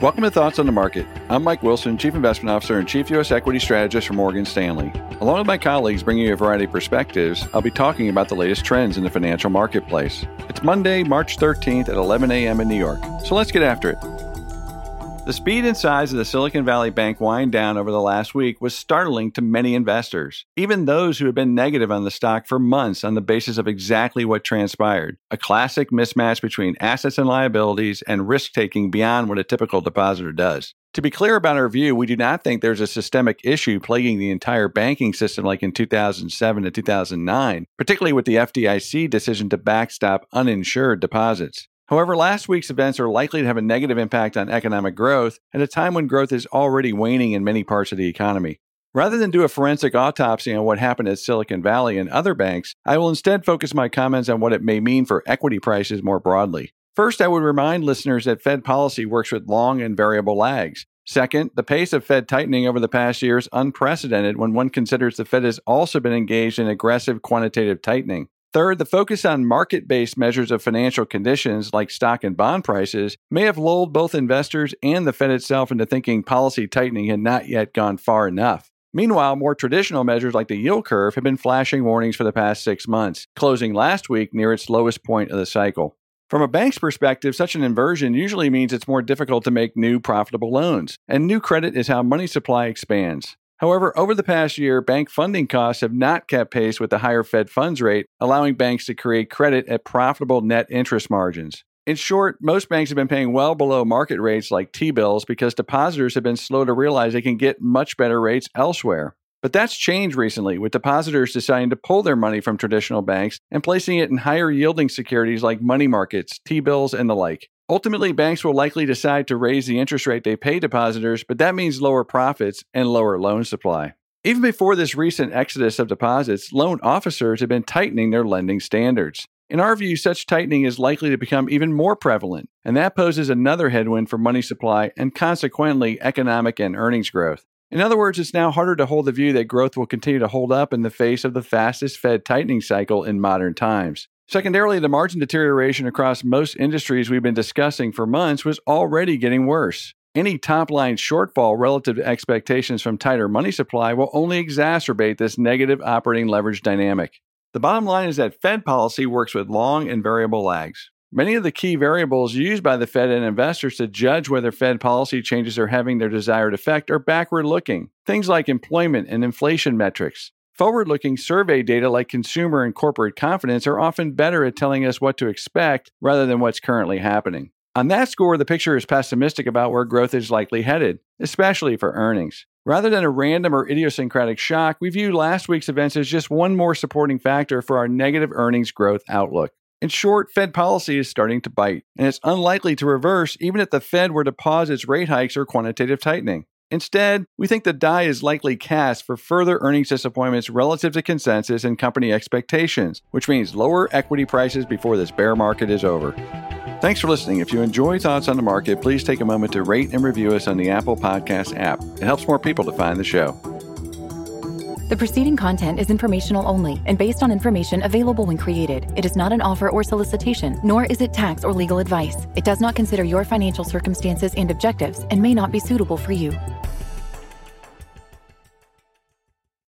Welcome to Thoughts on the Market. I'm Mike Wilson, Chief Investment Officer and Chief U.S. Equity Strategist for Morgan Stanley. Along with my colleagues bringing you a variety of perspectives, I'll be talking about the latest trends in the financial marketplace. It's Monday, March 13th at 11 a.m. in New York. So let's get after it. The speed and size of the Silicon Valley Bank wind down over the last week was startling to many investors, even those who had been negative on the stock for months on the basis of exactly what transpired a classic mismatch between assets and liabilities and risk taking beyond what a typical depositor does. To be clear about our view, we do not think there's a systemic issue plaguing the entire banking system like in 2007 to 2009, particularly with the FDIC decision to backstop uninsured deposits. However, last week's events are likely to have a negative impact on economic growth at a time when growth is already waning in many parts of the economy. Rather than do a forensic autopsy on what happened at Silicon Valley and other banks, I will instead focus my comments on what it may mean for equity prices more broadly. First, I would remind listeners that Fed policy works with long and variable lags. Second, the pace of Fed tightening over the past year is unprecedented when one considers the Fed has also been engaged in aggressive quantitative tightening. Third, the focus on market based measures of financial conditions like stock and bond prices may have lulled both investors and the Fed itself into thinking policy tightening had not yet gone far enough. Meanwhile, more traditional measures like the yield curve have been flashing warnings for the past six months, closing last week near its lowest point of the cycle. From a bank's perspective, such an inversion usually means it's more difficult to make new profitable loans, and new credit is how money supply expands. However, over the past year, bank funding costs have not kept pace with the higher Fed funds rate, allowing banks to create credit at profitable net interest margins. In short, most banks have been paying well below market rates like T bills because depositors have been slow to realize they can get much better rates elsewhere. But that's changed recently, with depositors deciding to pull their money from traditional banks and placing it in higher yielding securities like money markets, T bills, and the like. Ultimately, banks will likely decide to raise the interest rate they pay depositors, but that means lower profits and lower loan supply. Even before this recent exodus of deposits, loan officers have been tightening their lending standards. In our view, such tightening is likely to become even more prevalent, and that poses another headwind for money supply and consequently economic and earnings growth. In other words, it's now harder to hold the view that growth will continue to hold up in the face of the fastest Fed tightening cycle in modern times. Secondarily, the margin deterioration across most industries we've been discussing for months was already getting worse. Any top line shortfall relative to expectations from tighter money supply will only exacerbate this negative operating leverage dynamic. The bottom line is that Fed policy works with long and variable lags. Many of the key variables used by the Fed and investors to judge whether Fed policy changes are having their desired effect are backward looking. Things like employment and inflation metrics, Forward looking survey data like consumer and corporate confidence are often better at telling us what to expect rather than what's currently happening. On that score, the picture is pessimistic about where growth is likely headed, especially for earnings. Rather than a random or idiosyncratic shock, we view last week's events as just one more supporting factor for our negative earnings growth outlook. In short, Fed policy is starting to bite, and it's unlikely to reverse even if the Fed were to pause its rate hikes or quantitative tightening. Instead, we think the die is likely cast for further earnings disappointments relative to consensus and company expectations, which means lower equity prices before this bear market is over. Thanks for listening. If you enjoy Thoughts on the Market, please take a moment to rate and review us on the Apple Podcast app. It helps more people to find the show. The preceding content is informational only and based on information available when created. It is not an offer or solicitation, nor is it tax or legal advice. It does not consider your financial circumstances and objectives and may not be suitable for you.